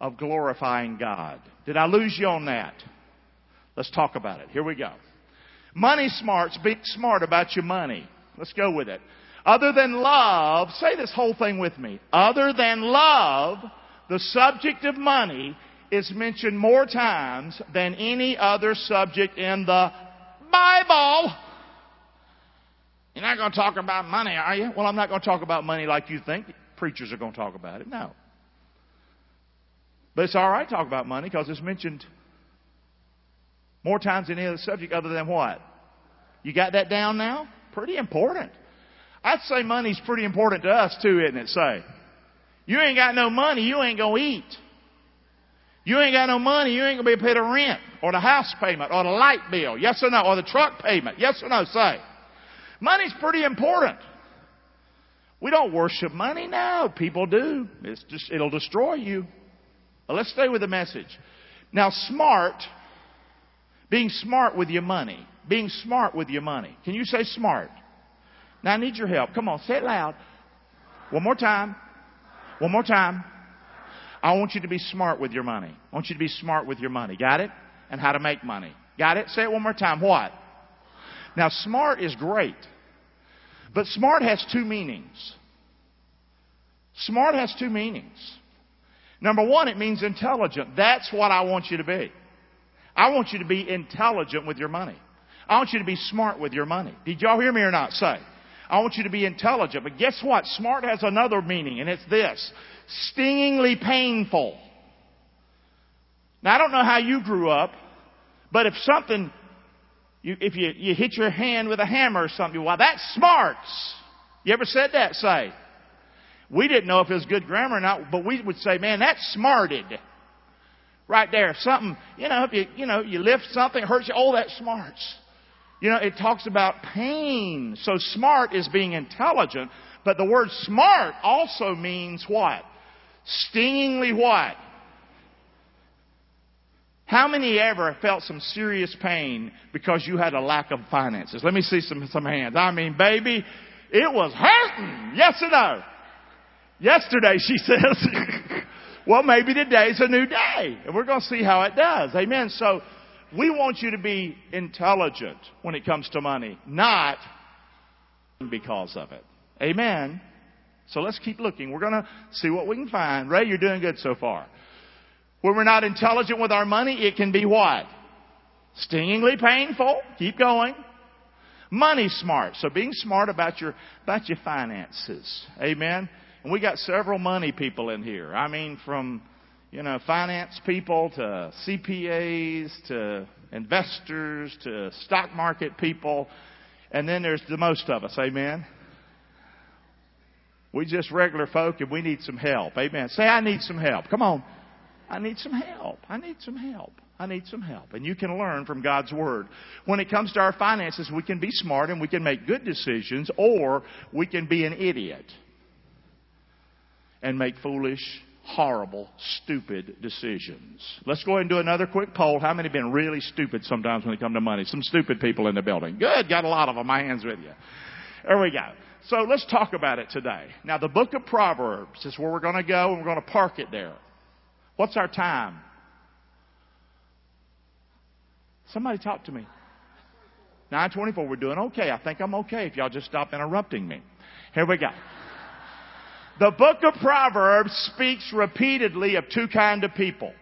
of glorifying God. Did I lose you on that? Let's talk about it. Here we go. Money smarts, be smart about your money. Let's go with it. Other than love, say this whole thing with me. Other than love, the subject of money is mentioned more times than any other subject in the Bible. You're not going to talk about money, are you? Well, I'm not going to talk about money like you think preachers are going to talk about it. No. But it's all right to talk about money because it's mentioned more times than any other subject other than what? You got that down now? Pretty important. I'd say money's pretty important to us too, isn't it? Say. You ain't got no money, you ain't gonna eat. You ain't got no money, you ain't gonna be able to pay the rent, or the house payment, or the light bill, yes or no, or the truck payment, yes or no, say. Money's pretty important. We don't worship money now. People do. It's just, it'll destroy you. But let's stay with the message. Now, smart, being smart with your money. Being smart with your money. Can you say smart? Now I need your help. Come on, say it loud. One more time. One more time. I want you to be smart with your money. I want you to be smart with your money. Got it? And how to make money. Got it? Say it one more time. What? Now, smart is great. But smart has two meanings. Smart has two meanings. Number one, it means intelligent. That's what I want you to be. I want you to be intelligent with your money. I want you to be smart with your money. Did y'all hear me or not? Say. I want you to be intelligent. But guess what? Smart has another meaning, and it's this. Stingingly painful. Now, I don't know how you grew up, but if something, you, if you, you hit your hand with a hammer or something, well, that's smarts. You ever said that? Say. We didn't know if it was good grammar or not, but we would say, man, that smarted. Right there. Something, you know, if you, you know, you lift something, it hurts you, oh, that smarts. You know, it talks about pain. So smart is being intelligent, but the word smart also means what? Stingingly what? How many ever felt some serious pain because you had a lack of finances? Let me see some, some hands. I mean, baby, it was hurting. Yes or no? Yesterday, she says. well, maybe today's a new day. And we're going to see how it does. Amen. So, we want you to be intelligent when it comes to money, not because of it. Amen. So let's keep looking. We're going to see what we can find. Ray, you're doing good so far. When we're not intelligent with our money, it can be what? Stingingly painful. Keep going. Money smart. So being smart about your, about your finances. Amen. And we got several money people in here. I mean, from you know, finance people to CPAs to investors to stock market people. And then there's the most of us. Amen. We just regular folk and we need some help. Amen. Say, I need some help. Come on. I need some help. I need some help. I need some help. And you can learn from God's Word. When it comes to our finances, we can be smart and we can make good decisions, or we can be an idiot and make foolish horrible, stupid decisions. Let's go ahead and do another quick poll. How many have been really stupid sometimes when it comes to money? Some stupid people in the building. Good. Got a lot of them. My hands with you. There we go. So let's talk about it today. Now the book of Proverbs is where we're going to go and we're going to park it there. What's our time? Somebody talk to me. 924. We're doing okay. I think I'm okay if y'all just stop interrupting me. Here we go. The book of Proverbs speaks repeatedly of two kind of people.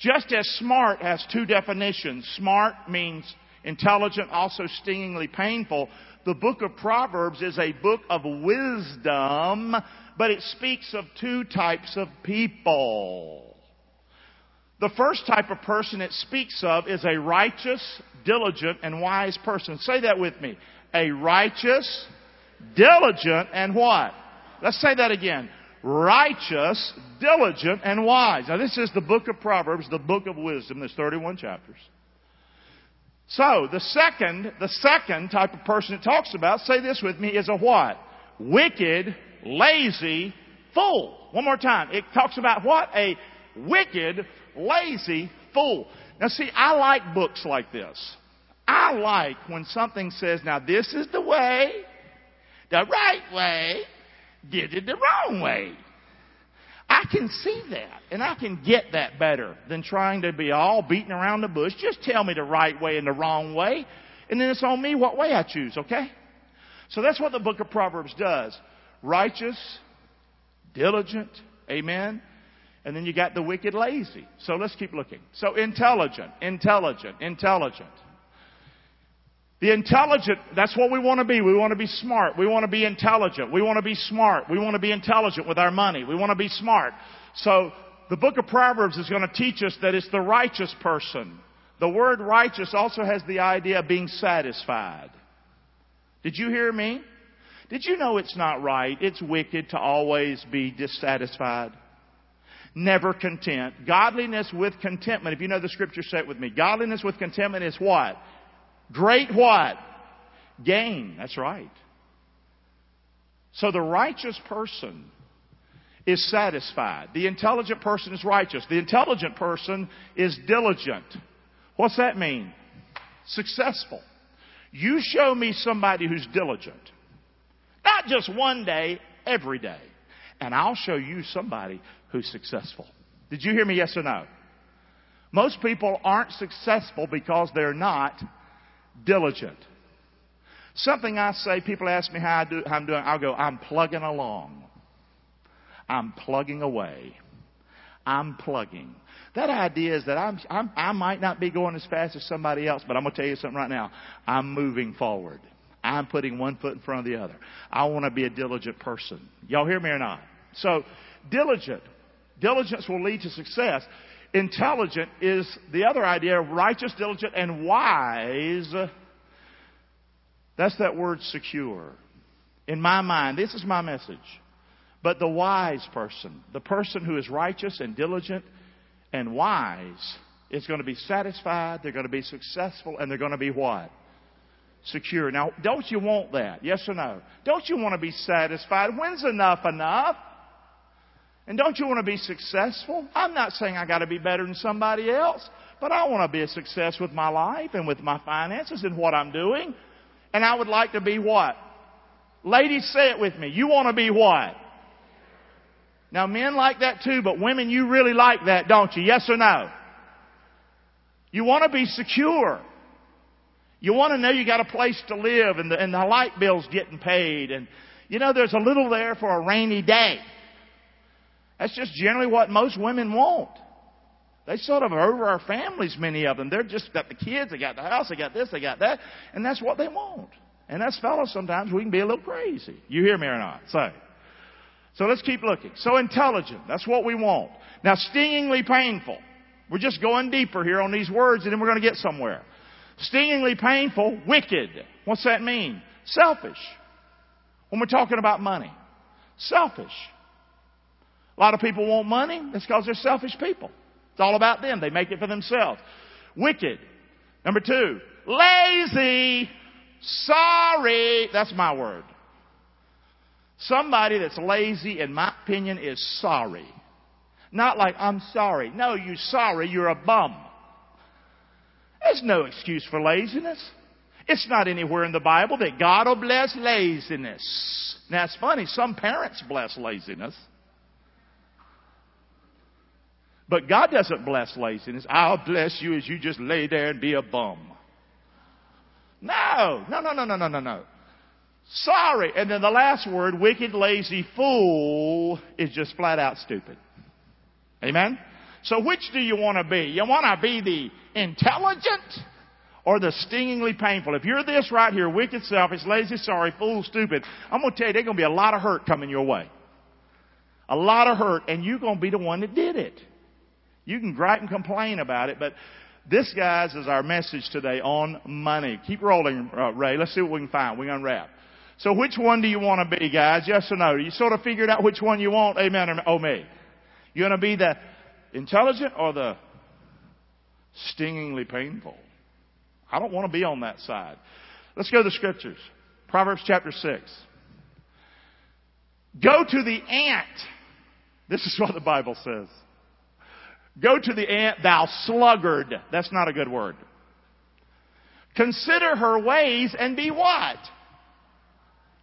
Just as smart has two definitions. Smart means intelligent, also stingingly painful. The book of Proverbs is a book of wisdom, but it speaks of two types of people. The first type of person it speaks of is a righteous, diligent, and wise person. Say that with me. A righteous, diligent, and what? Let's say that again. Righteous, diligent, and wise. Now this is the book of Proverbs, the book of wisdom. There's 31 chapters. So, the second, the second type of person it talks about, say this with me, is a what? Wicked, lazy, fool. One more time. It talks about what? A wicked, lazy fool. Now see, I like books like this. I like when something says, now this is the way, the right way, did it the wrong way. I can see that and I can get that better than trying to be all beating around the bush. Just tell me the right way and the wrong way. And then it's on me what way I choose, okay? So that's what the book of Proverbs does. Righteous, diligent, amen. And then you got the wicked lazy. So let's keep looking. So intelligent, intelligent, intelligent. The intelligent, that's what we want to be. We want to be smart. We want to be intelligent. We want to be smart. We want to be intelligent with our money. We want to be smart. So the book of Proverbs is going to teach us that it's the righteous person. The word righteous also has the idea of being satisfied. Did you hear me? Did you know it's not right? It's wicked to always be dissatisfied. Never content. Godliness with contentment. If you know the scripture, say it with me. Godliness with contentment is what? Great what? Gain. That's right. So the righteous person is satisfied. The intelligent person is righteous. The intelligent person is diligent. What's that mean? Successful. You show me somebody who's diligent. Not just one day, every day. And I'll show you somebody who's successful. Did you hear me? Yes or no? Most people aren't successful because they're not diligent. Something I say, people ask me how, I do, how I'm doing, I'll go, I'm plugging along. I'm plugging away. I'm plugging. That idea is that I'm, I'm, i might not be going as fast as somebody else, but I'm going to tell you something right now. I'm moving forward. I'm putting one foot in front of the other. I want to be a diligent person. Y'all hear me or not? So, diligent. Diligence will lead to success. Intelligent is the other idea of righteous, diligent, and wise. That's that word secure. In my mind, this is my message. But the wise person, the person who is righteous and diligent and wise, is going to be satisfied, they're going to be successful, and they're going to be what? Secure. Now, don't you want that? Yes or no? Don't you want to be satisfied? When's enough enough? And don't you want to be successful? I'm not saying I got to be better than somebody else, but I want to be a success with my life and with my finances and what I'm doing. And I would like to be what? Ladies, say it with me. You want to be what? Now men like that too, but women, you really like that, don't you? Yes or no? You want to be secure. You want to know you got a place to live and the, and the light bill's getting paid and, you know, there's a little there for a rainy day. That's just generally what most women want. They sort of over our families, many of them. They're just got the kids, they got the house, they got this, they got that, and that's what they want. And as fellows, sometimes we can be a little crazy. You hear me or not? Say. So let's keep looking. So intelligent, that's what we want. Now stingingly painful. We're just going deeper here on these words and then we're going to get somewhere. Stingingly painful, wicked. What's that mean? Selfish. When we're talking about money. Selfish. A lot of people want money. That's because they're selfish people. It's all about them. They make it for themselves. Wicked. Number two, lazy. Sorry. That's my word. Somebody that's lazy, in my opinion, is sorry. Not like, I'm sorry. No, you sorry, you're a bum. There's no excuse for laziness. It's not anywhere in the Bible that God will bless laziness. Now it's funny, some parents bless laziness. But God doesn't bless laziness. I'll bless you as you just lay there and be a bum. No, no, no, no, no, no, no, no. Sorry. And then the last word, wicked, lazy, fool, is just flat out stupid. Amen? So which do you want to be? You want to be the intelligent or the stingingly painful? If you're this right here, wicked, selfish, lazy, sorry, fool, stupid, I'm going to tell you, there's going to be a lot of hurt coming your way. A lot of hurt, and you're going to be the one that did it. You can gripe and complain about it, but this, guys, is our message today on money. Keep rolling, uh, Ray. Let's see what we can find. We're going to wrap. So which one do you want to be, guys? Yes or no? You sort of figured out which one you want. Amen or oh me. You want to be the intelligent or the stingingly painful? I don't want to be on that side. Let's go to the scriptures. Proverbs chapter 6. Go to the ant. This is what the Bible says. Go to the ant, thou sluggard. That's not a good word. Consider her ways and be what?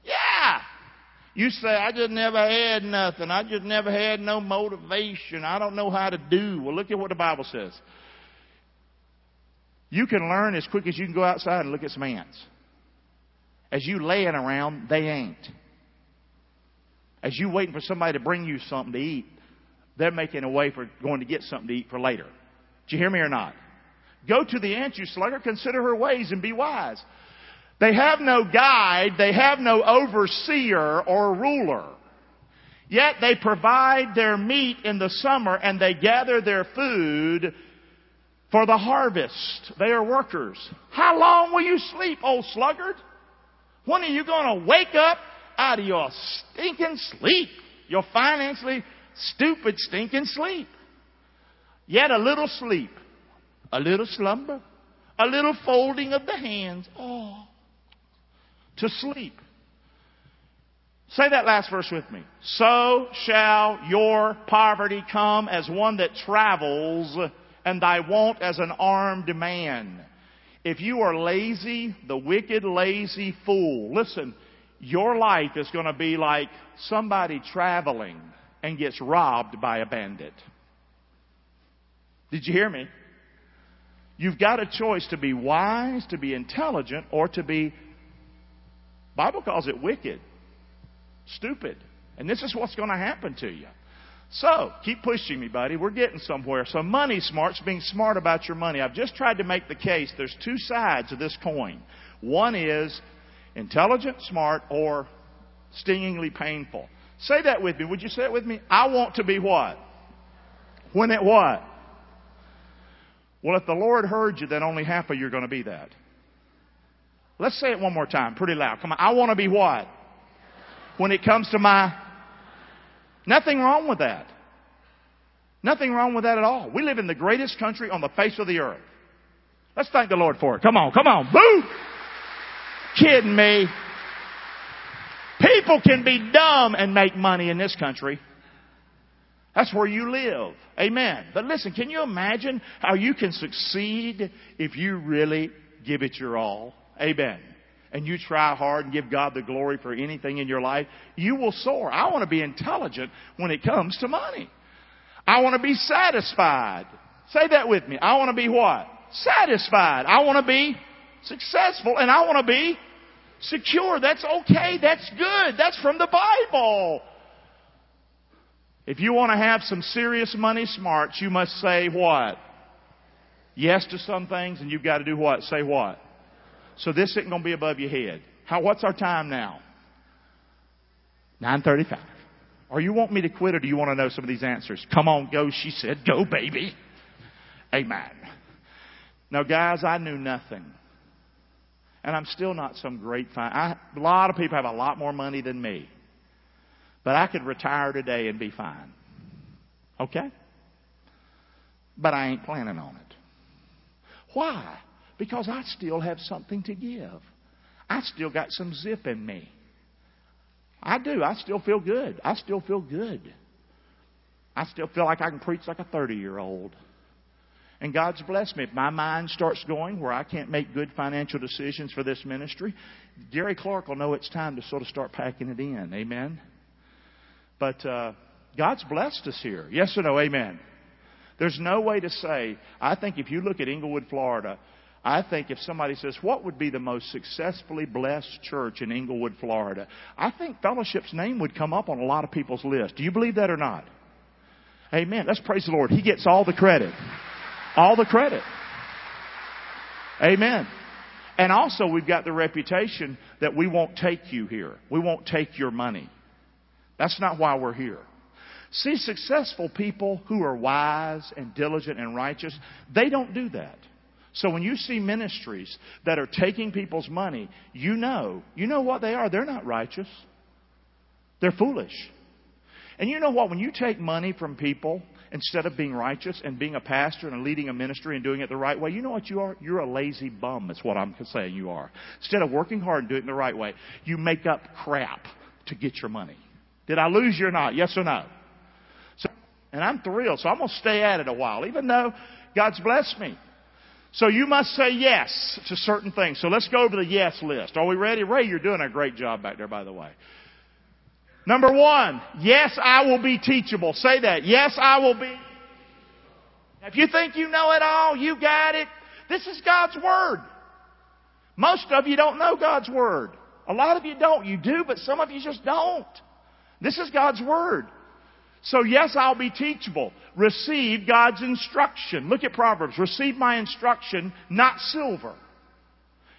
Yeah. You say, I just never had nothing. I just never had no motivation. I don't know how to do. Well, look at what the Bible says. You can learn as quick as you can go outside and look at some ants. As you laying around, they ain't. As you waiting for somebody to bring you something to eat, they're making a way for going to get something to eat for later. Did you hear me or not? Go to the ant, you sluggard, consider her ways and be wise. They have no guide, they have no overseer or ruler. Yet they provide their meat in the summer and they gather their food for the harvest. They are workers. How long will you sleep, old sluggard? When are you going to wake up out of your stinking sleep? Your financially stupid stinking sleep. Yet a little sleep, a little slumber, a little folding of the hands. Oh, to sleep. Say that last verse with me. So shall your poverty come as one that travels, and thy want as an armed man. If you are lazy, the wicked, lazy fool, listen, your life is going to be like somebody traveling and gets robbed by a bandit. Did you hear me? You've got a choice to be wise, to be intelligent, or to be Bible calls it wicked, stupid. And this is what's going to happen to you. So, keep pushing me, buddy. We're getting somewhere. So, money smarts, being smart about your money. I've just tried to make the case there's two sides of this coin. One is intelligent, smart, or stingingly painful. Say that with me. Would you say it with me? I want to be what? When it what? Well, if the Lord heard you, then only half of you are going to be that. Let's say it one more time, pretty loud. Come on. I want to be what? When it comes to my. Nothing wrong with that. Nothing wrong with that at all. We live in the greatest country on the face of the earth. Let's thank the Lord for it. Come on, come on. Boo! Kidding me. People can be dumb and make money in this country. That's where you live. Amen. But listen, can you imagine how you can succeed if you really give it your all? Amen. And you try hard and give God the glory for anything in your life, you will soar. I want to be intelligent when it comes to money. I want to be satisfied. Say that with me. I want to be what? Satisfied. I want to be successful and I want to be secure. That's okay. That's good. That's from the Bible. If you want to have some serious money smarts, you must say what? Yes to some things and you've got to do what? Say what? So this isn't going to be above your head. How, what's our time now? 935. Or you want me to quit or do you want to know some of these answers? Come on, go, she said. Go, baby. Amen. Now, guys, I knew nothing. And I'm still not some great fine. I, a lot of people have a lot more money than me. But I could retire today and be fine. Okay? But I ain't planning on it. Why? Because I still have something to give. I still got some zip in me. I do. I still feel good. I still feel good. I still feel like I can preach like a 30 year old. And God's blessed me. If my mind starts going where I can't make good financial decisions for this ministry, Gary Clark will know it's time to sort of start packing it in. Amen. But uh, God's blessed us here. Yes or no? Amen. There's no way to say. I think if you look at Englewood, Florida, I think if somebody says, what would be the most successfully blessed church in Englewood, Florida? I think Fellowship's name would come up on a lot of people's list. Do you believe that or not? Amen. Let's praise the Lord. He gets all the credit. All the credit. Amen. And also we've got the reputation that we won't take you here. We won't take your money. That's not why we're here. See, successful people who are wise and diligent and righteous, they don't do that. So when you see ministries that are taking people's money, you know, you know what they are. They're not righteous. They're foolish. And you know what? When you take money from people instead of being righteous and being a pastor and leading a ministry and doing it the right way, you know what you are? You're a lazy bum. That's what I'm saying you are. Instead of working hard and doing it the right way, you make up crap to get your money. Did I lose you or not? Yes or no? So, and I'm thrilled, so I'm going to stay at it a while, even though God's blessed me. So you must say yes to certain things. So let's go over the yes list. Are we ready? Ray, you're doing a great job back there, by the way. Number one, yes, I will be teachable. Say that. Yes, I will be. If you think you know it all, you got it. This is God's Word. Most of you don't know God's Word. A lot of you don't. You do, but some of you just don't. This is God's Word. So yes, I'll be teachable. Receive God's instruction. Look at Proverbs. Receive my instruction, not silver.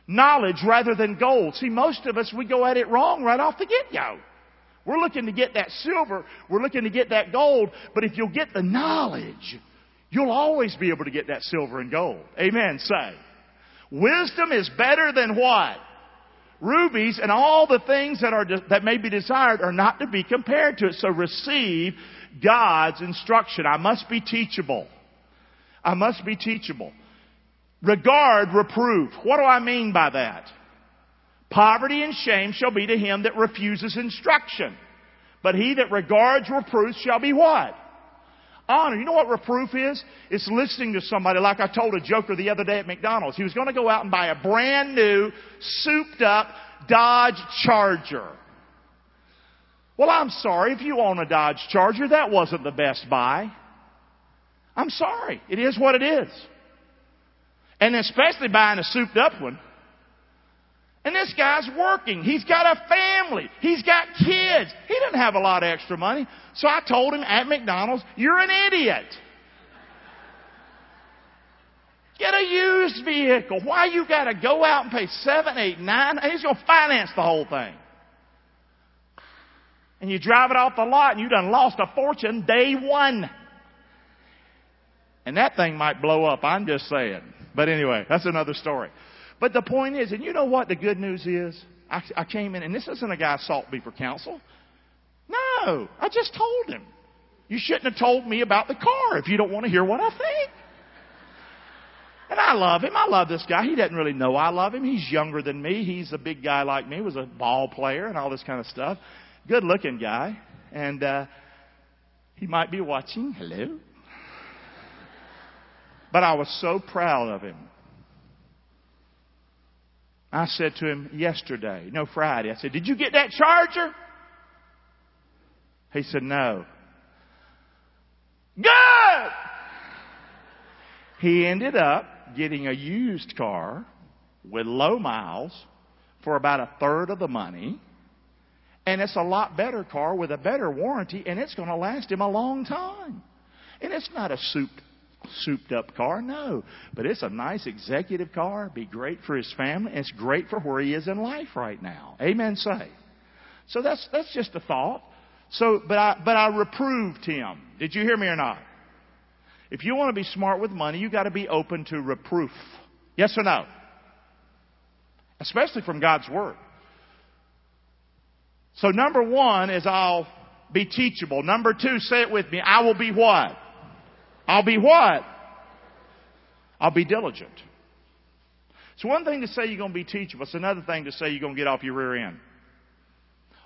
Knowledge rather than gold. See, most of us, we go at it wrong right off the get-go. We're looking to get that silver. We're looking to get that gold. But if you'll get the knowledge, you'll always be able to get that silver and gold. Amen. Say. Wisdom is better than what? Rubies and all the things that are, that may be desired are not to be compared to it. So receive God's instruction. I must be teachable. I must be teachable. Regard reproof. What do I mean by that? Poverty and shame shall be to him that refuses instruction. But he that regards reproof shall be what? Honor. You know what reproof is? It's listening to somebody like I told a joker the other day at McDonald's. He was going to go out and buy a brand new, souped up Dodge Charger. Well, I'm sorry. If you own a Dodge Charger, that wasn't the best buy. I'm sorry. It is what it is. And especially buying a souped up one. And this guy's working. He's got a family. He's got kids. He doesn't have a lot of extra money. So I told him at McDonald's, you're an idiot. Get a used vehicle. Why you gotta go out and pay seven, eight, nine? He's gonna finance the whole thing. And you drive it off the lot and you done lost a fortune day one. And that thing might blow up. I'm just saying. But anyway, that's another story. But the point is, and you know what the good news is? I, I came in, and this isn't a guy salt for counsel. No, I just told him. You shouldn't have told me about the car if you don't want to hear what I think. And I love him. I love this guy. He doesn't really know I love him. He's younger than me. He's a big guy like me. Was a ball player and all this kind of stuff. Good looking guy. And uh, he might be watching. Hello. But I was so proud of him. I said to him yesterday, no, Friday, I said, Did you get that charger? He said, No. Good! He ended up getting a used car with low miles for about a third of the money. And it's a lot better car with a better warranty and it's going to last him a long time. And it's not a souped souped up car. No. But it's a nice executive car. Be great for his family. It's great for where he is in life right now. Amen. Say. So that's, that's just a thought. So, but I, but I reproved him. Did you hear me or not? If you want to be smart with money, you got to be open to reproof. Yes or no? Especially from God's Word. So number one is I'll be teachable. Number two, say it with me. I will be what? I'll be what? I'll be diligent. It's one thing to say you're going to be teachable. It's another thing to say you're going to get off your rear end.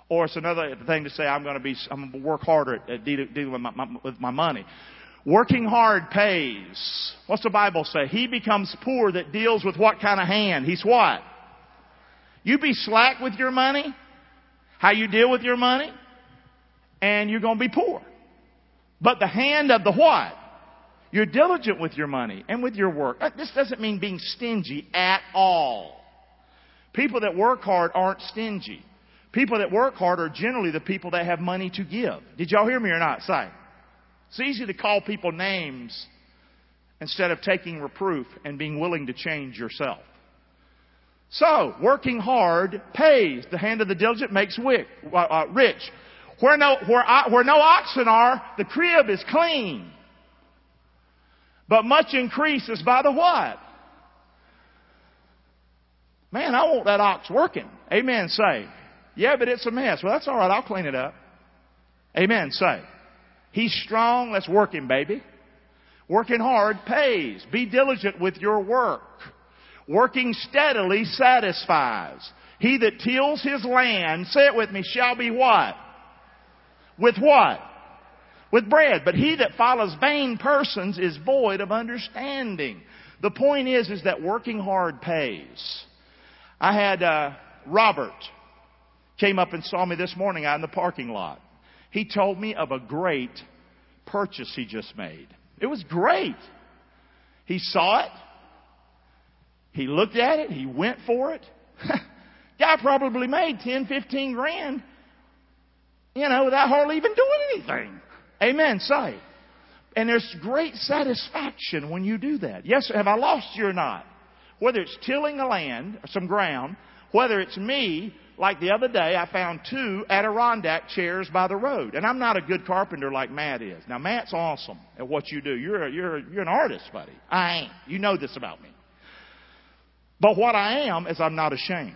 Or it's another thing to say I'm going to be, I'm going to work harder at, at dealing with my, my, with my money. Working hard pays. What's the Bible say? He becomes poor that deals with what kind of hand? He's what? You be slack with your money, how you deal with your money, and you're going to be poor. But the hand of the what? You're diligent with your money and with your work. Uh, this doesn't mean being stingy at all. People that work hard aren't stingy. People that work hard are generally the people that have money to give. Did y'all hear me or not? Say. It's easy to call people names instead of taking reproof and being willing to change yourself. So, working hard pays. The hand of the diligent makes wick, uh, uh, rich. Where no, where, uh, where no oxen are, the crib is clean. But much increases by the what? Man, I want that ox working. Amen. Say. Yeah, but it's a mess. Well, that's all right. I'll clean it up. Amen. Say. He's strong. Let's work him, baby. Working hard pays. Be diligent with your work. Working steadily satisfies. He that tills his land, say it with me, shall be what? With what? With bread. But he that follows vain persons is void of understanding. The point is, is that working hard pays. I had uh, Robert came up and saw me this morning out in the parking lot. He told me of a great purchase he just made. It was great. He saw it. He looked at it. He went for it. Guy probably made 10, 15 grand, you know, without hardly even doing anything. Amen. Say. And there's great satisfaction when you do that. Yes, have I lost you or not? Whether it's tilling a land or some ground, whether it's me, like the other day, I found two Adirondack chairs by the road. And I'm not a good carpenter like Matt is. Now, Matt's awesome at what you do. You're, a, you're, a, you're an artist, buddy. I ain't. You know this about me. But what I am is I'm not ashamed.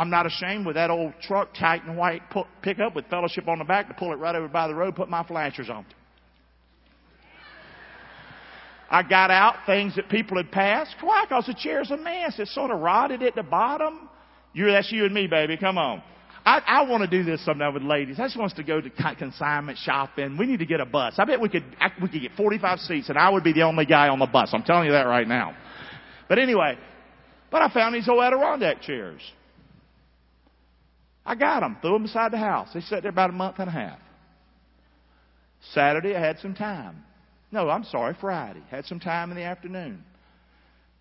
I'm not ashamed with that old truck, Titan white pickup with fellowship on the back to pull it right over by the road, put my flashers on. I got out things that people had passed. Why? Because the chair's a mess. It's sort of rotted at the bottom. You, that's you and me, baby. Come on. I, I want to do this sometime with ladies. I just want us to go to consignment shopping. We need to get a bus. I bet we could, I, we could get 45 seats and I would be the only guy on the bus. I'm telling you that right now. But anyway, but I found these old Adirondack chairs. I got them, threw them beside the house. They sat there about a month and a half. Saturday, I had some time. No, I'm sorry, Friday. Had some time in the afternoon.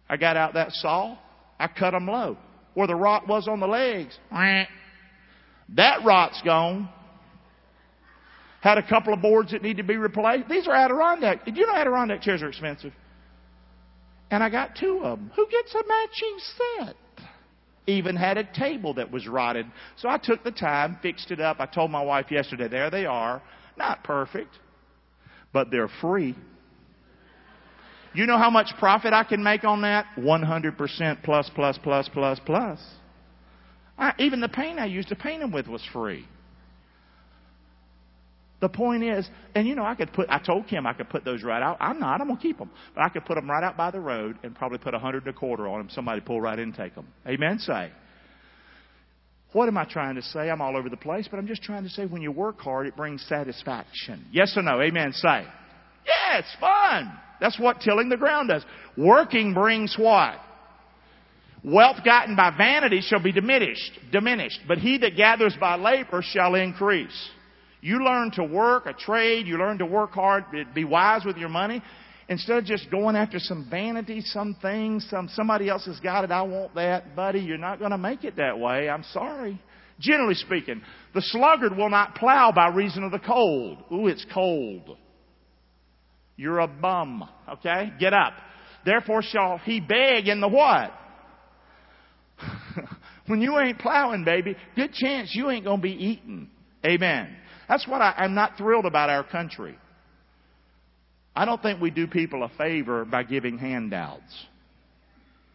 I got out that saw. I cut them low. Where the rot was on the legs. That rot's gone. Had a couple of boards that need to be replaced. These are Adirondack. Did you know Adirondack chairs are expensive? And I got two of them. Who gets a matching set? Even had a table that was rotted. So I took the time, fixed it up. I told my wife yesterday, there they are. Not perfect, but they're free. You know how much profit I can make on that? 100% plus, plus, plus, plus, plus. I, even the paint I used to paint them with was free. The point is, and you know, I could put, I told Kim I could put those right out. I'm not, I'm going to keep them. But I could put them right out by the road and probably put a hundred and a quarter on them. Somebody pull right in and take them. Amen? Say. What am I trying to say? I'm all over the place, but I'm just trying to say when you work hard, it brings satisfaction. Yes or no? Amen. Say. Yeah, it's fun. That's what tilling the ground does. Working brings what? Wealth gotten by vanity shall be diminished, diminished, but he that gathers by labor shall increase. You learn to work a trade, you learn to work hard, be wise with your money, instead of just going after some vanity, some thing, some somebody else has got it, I want that, buddy, you're not going to make it that way. I'm sorry. Generally speaking, the sluggard will not plow by reason of the cold. Ooh, it's cold. You're a bum. Okay? Get up. Therefore shall he beg in the what? when you ain't plowing, baby, good chance you ain't gonna be eating. Amen. That's what I, I'm not thrilled about our country. I don't think we do people a favor by giving handouts.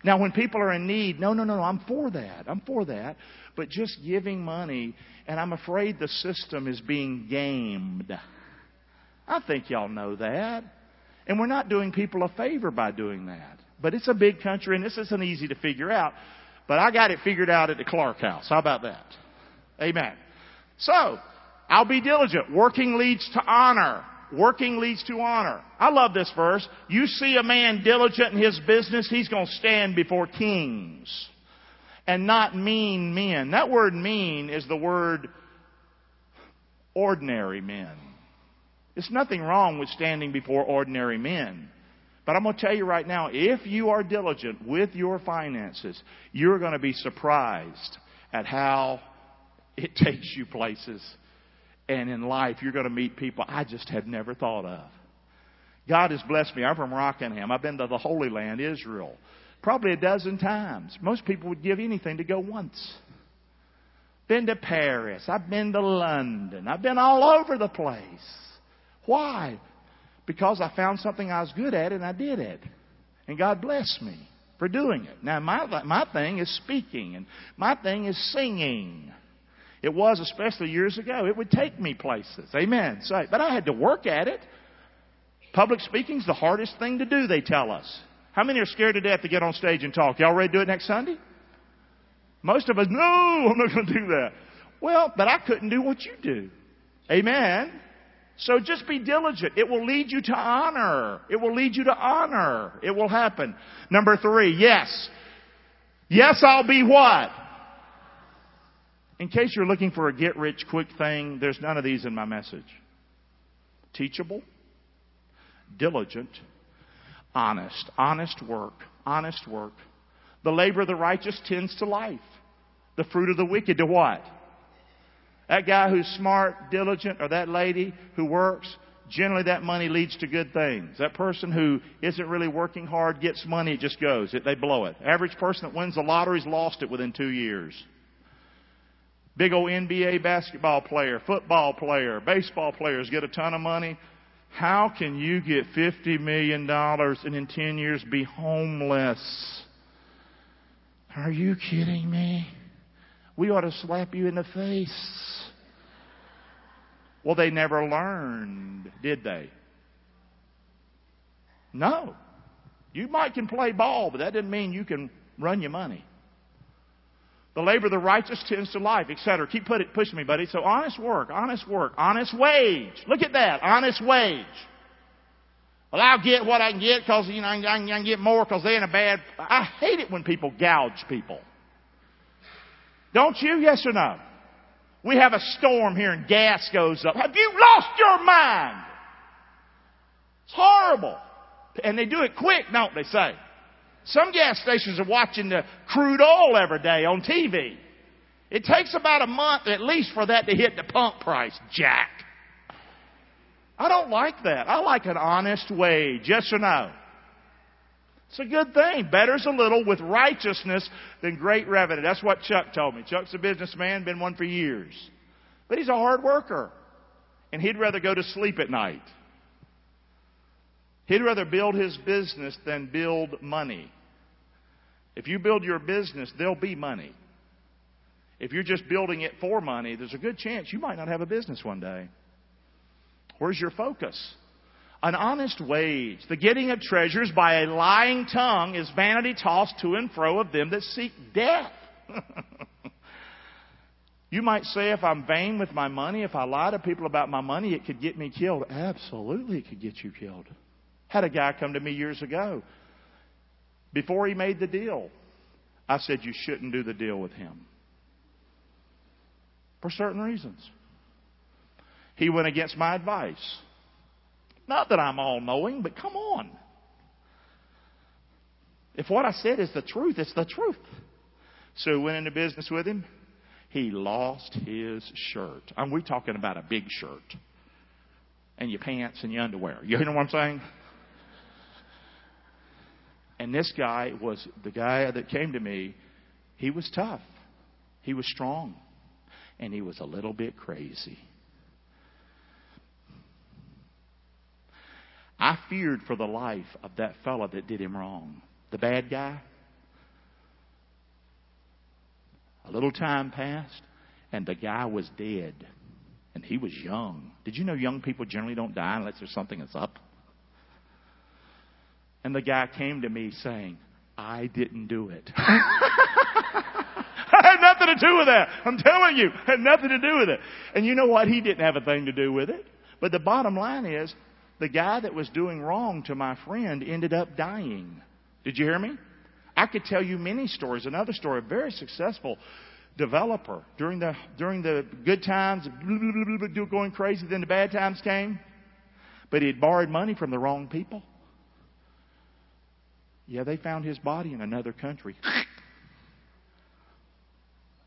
Now, when people are in need, no, no, no, no, I'm for that. I'm for that. But just giving money, and I'm afraid the system is being gamed. I think y'all know that. And we're not doing people a favor by doing that. But it's a big country and this isn't easy to figure out. But I got it figured out at the Clark house. How about that? Amen. So, I'll be diligent. Working leads to honor. Working leads to honor. I love this verse. You see a man diligent in his business, he's going to stand before kings. And not mean men. That word mean is the word ordinary men. There's nothing wrong with standing before ordinary men. But I'm going to tell you right now, if you are diligent with your finances, you're going to be surprised at how it takes you places. And in life, you're going to meet people I just have never thought of. God has blessed me. I'm from Rockingham. I've been to the Holy Land, Israel, probably a dozen times. Most people would give anything to go once. Been to Paris. I've been to London. I've been all over the place. Why? Because I found something I was good at and I did it. And God blessed me for doing it. Now, my, my thing is speaking, and my thing is singing. It was, especially years ago. It would take me places. Amen. But I had to work at it. Public speaking is the hardest thing to do, they tell us. How many are scared to death to get on stage and talk? Y'all ready to do it next Sunday? Most of us, no, I'm not going to do that. Well, but I couldn't do what you do. Amen. So just be diligent. It will lead you to honor. It will lead you to honor. It will happen. Number three, yes. Yes, I'll be what? In case you're looking for a get rich quick thing, there's none of these in my message. Teachable, diligent, honest, honest work, honest work. The labor of the righteous tends to life. The fruit of the wicked to what? That guy who's smart, diligent, or that lady who works, generally that money leads to good things. That person who isn't really working hard gets money, it just goes. It, they blow it. Average person that wins the lottery's lost it within two years. Big old NBA basketball player, football player, baseball players get a ton of money. How can you get $50 million and in 10 years be homeless? Are you kidding me? We ought to slap you in the face. Well, they never learned, did they? No. You might can play ball, but that doesn't mean you can run your money. The labor of the righteous tends to life, etc. Keep put it, pushing me, buddy. So honest work, honest work, honest wage. Look at that, honest wage. Well, I'll get what I can get because you know I can, I can get more because they're in a bad. I hate it when people gouge people. Don't you? Yes or no? We have a storm here and gas goes up. Have you lost your mind? It's horrible. And they do it quick, don't they say? Some gas stations are watching the crude oil every day on TV. It takes about a month at least for that to hit the pump price, Jack. I don't like that. I like an honest wage. Yes or no? It's a good thing. Better's a little with righteousness than great revenue. That's what Chuck told me. Chuck's a businessman, been one for years. But he's a hard worker. And he'd rather go to sleep at night. He'd rather build his business than build money. If you build your business, there'll be money. If you're just building it for money, there's a good chance you might not have a business one day. Where's your focus? An honest wage. The getting of treasures by a lying tongue is vanity tossed to and fro of them that seek death. you might say, if I'm vain with my money, if I lie to people about my money, it could get me killed. Absolutely, it could get you killed. Had a guy come to me years ago. Before he made the deal, I said, You shouldn't do the deal with him. For certain reasons. He went against my advice. Not that I'm all knowing, but come on. If what I said is the truth, it's the truth. So went into business with him. He lost his shirt. And we're talking about a big shirt. And your pants and your underwear. You know what I'm saying? And this guy was the guy that came to me. He was tough. He was strong. And he was a little bit crazy. I feared for the life of that fellow that did him wrong. The bad guy. A little time passed, and the guy was dead. And he was young. Did you know young people generally don't die unless there's something that's up? And the guy came to me saying, I didn't do it. I had nothing to do with that. I'm telling you, I had nothing to do with it. And you know what? He didn't have a thing to do with it. But the bottom line is, the guy that was doing wrong to my friend ended up dying. Did you hear me? I could tell you many stories. Another story, a very successful developer during the during the good times, going crazy. Then the bad times came, but he had borrowed money from the wrong people. Yeah, they found his body in another country.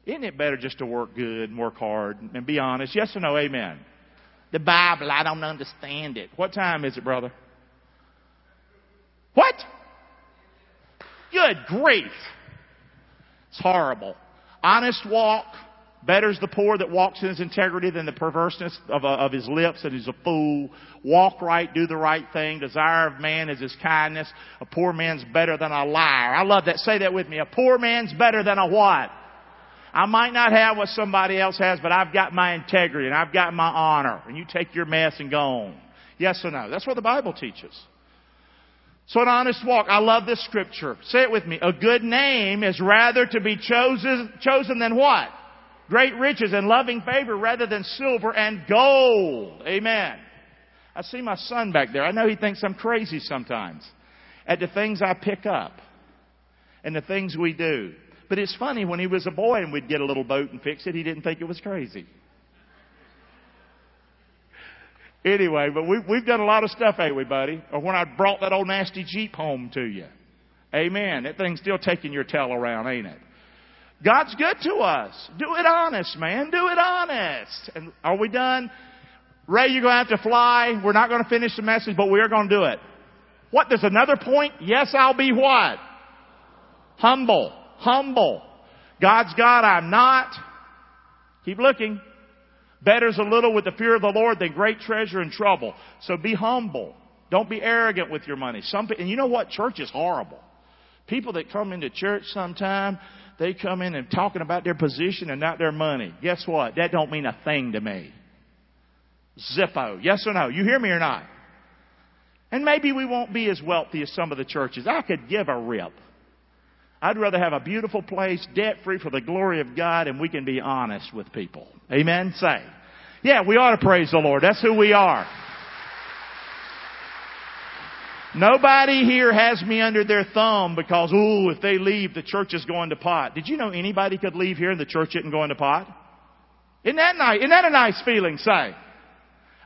Isn't it better just to work good and work hard and be honest? Yes or no? Amen. The Bible, I don't understand it. What time is it, brother? What? Good grief. It's horrible. Honest walk, Better's the poor that walks in his integrity than the perverseness of, uh, of his lips and he's a fool. Walk right, do the right thing. Desire of man is his kindness. A poor man's better than a liar. I love that. Say that with me. A poor man's better than a what? I might not have what somebody else has, but I've got my integrity and I've got my honor. And you take your mess and go on. Yes or no? That's what the Bible teaches. So an honest walk. I love this scripture. Say it with me. A good name is rather to be chosen, chosen than what? Great riches and loving favor rather than silver and gold. Amen. I see my son back there. I know he thinks I'm crazy sometimes at the things I pick up and the things we do. But it's funny, when he was a boy and we'd get a little boat and fix it, he didn't think it was crazy. Anyway, but we, we've done a lot of stuff, ain't we, buddy? Or when I brought that old nasty Jeep home to you. Amen. That thing's still taking your tail around, ain't it? God's good to us. Do it honest, man. Do it honest. And are we done? Ray, you're going to have to fly. We're not going to finish the message, but we are going to do it. What? There's another point? Yes, I'll be what? Humble. Humble. God's God, I'm not. Keep looking. Better's a little with the fear of the Lord than great treasure and trouble. So be humble. Don't be arrogant with your money. Some, and you know what? Church is horrible. People that come into church sometime, they come in and talking about their position and not their money. Guess what? That don't mean a thing to me. Zippo. Yes or no? You hear me or not? And maybe we won't be as wealthy as some of the churches. I could give a rip. I'd rather have a beautiful place, debt free for the glory of God, and we can be honest with people. Amen? Say. Yeah, we ought to praise the Lord. That's who we are. Nobody here has me under their thumb because, ooh, if they leave, the church is going to pot. Did you know anybody could leave here and the church isn't going to pot? Isn't that nice? Isn't that a nice feeling? Say.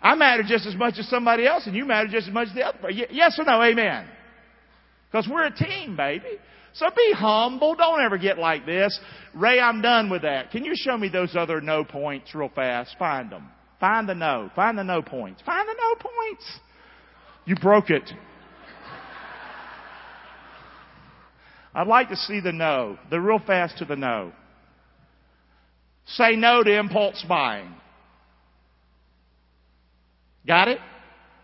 I matter just as much as somebody else and you matter just as much as the other. person. Yes or no? Amen. Because we're a team, baby. So be humble. Don't ever get like this. Ray, I'm done with that. Can you show me those other no points real fast? Find them. Find the no. Find the no points. Find the no points. You broke it. I'd like to see the no. The real fast to the no. Say no to impulse buying. Got it?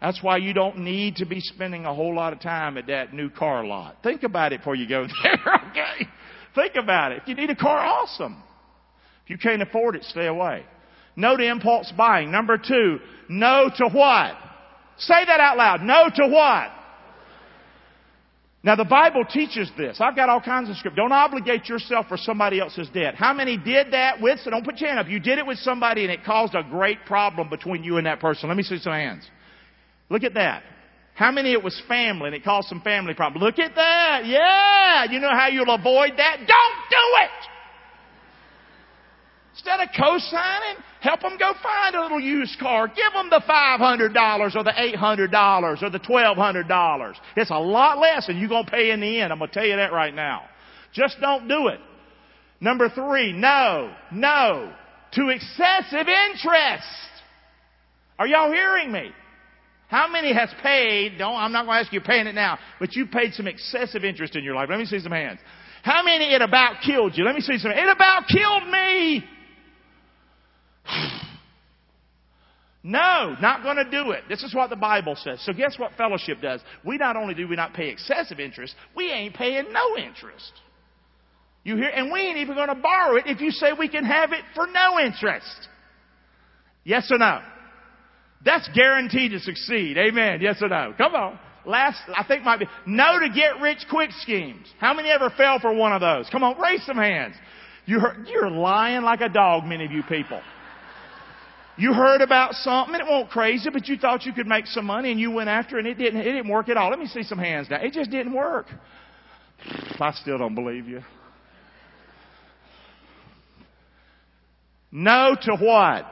That's why you don't need to be spending a whole lot of time at that new car lot. Think about it before you go there, okay? Think about it. If you need a car, awesome. If you can't afford it, stay away. No to impulse buying. Number two, no to what? Say that out loud. No to what? Now the Bible teaches this. I've got all kinds of script. Don't obligate yourself for somebody else's debt. How many did that with? So don't put your hand up. You did it with somebody and it caused a great problem between you and that person. Let me see some hands. Look at that. How many it was family and it caused some family problem? Look at that. Yeah. You know how you'll avoid that? Don't do it! Instead of co-signing, help them go find a little used car. Give them the $500 or the $800 or the $1,200. It's a lot less than you're going to pay in the end. I'm going to tell you that right now. Just don't do it. Number three, no, no to excessive interest. Are y'all hearing me? How many has paid, don't, I'm not going to ask you paying it now, but you paid some excessive interest in your life. Let me see some hands. How many it about killed you? Let me see some. It about killed me. No, not going to do it. This is what the Bible says. So guess what fellowship does? We not only do we not pay excessive interest, we ain't paying no interest. You hear? And we ain't even going to borrow it if you say we can have it for no interest. Yes or no? That's guaranteed to succeed. Amen. Yes or no? Come on. Last, I think might be, no to get rich quick schemes. How many ever fell for one of those? Come on, raise some hands. You you're lying like a dog, many of you people. You heard about something it went crazy, but you thought you could make some money and you went after it and it didn't, it didn't work at all. Let me see some hands now. It just didn't work. I still don't believe you. No to what?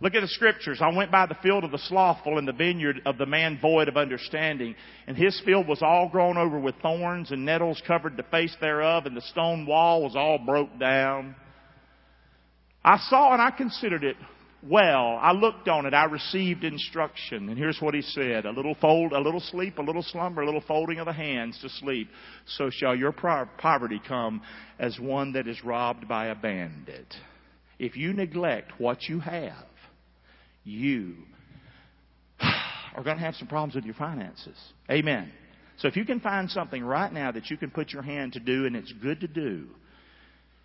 Look at the scriptures. I went by the field of the slothful and the vineyard of the man void of understanding. And his field was all grown over with thorns and nettles covered the face thereof and the stone wall was all broke down. I saw and I considered it well. I looked on it. I received instruction. And here's what he said. A little fold, a little sleep, a little slumber, a little folding of the hands to sleep. So shall your poverty come as one that is robbed by a bandit. If you neglect what you have, you are going to have some problems with your finances. Amen. So if you can find something right now that you can put your hand to do and it's good to do,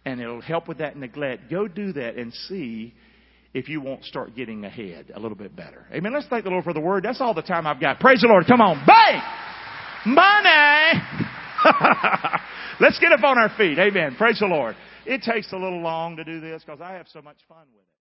and it'll help with that neglect, go do that and see if you won't start getting ahead a little bit better. Amen. Let's thank the Lord for the word. That's all the time I've got. Praise the Lord. Come on. Bang! Money! Let's get up on our feet. Amen. Praise the Lord. It takes a little long to do this because I have so much fun with it.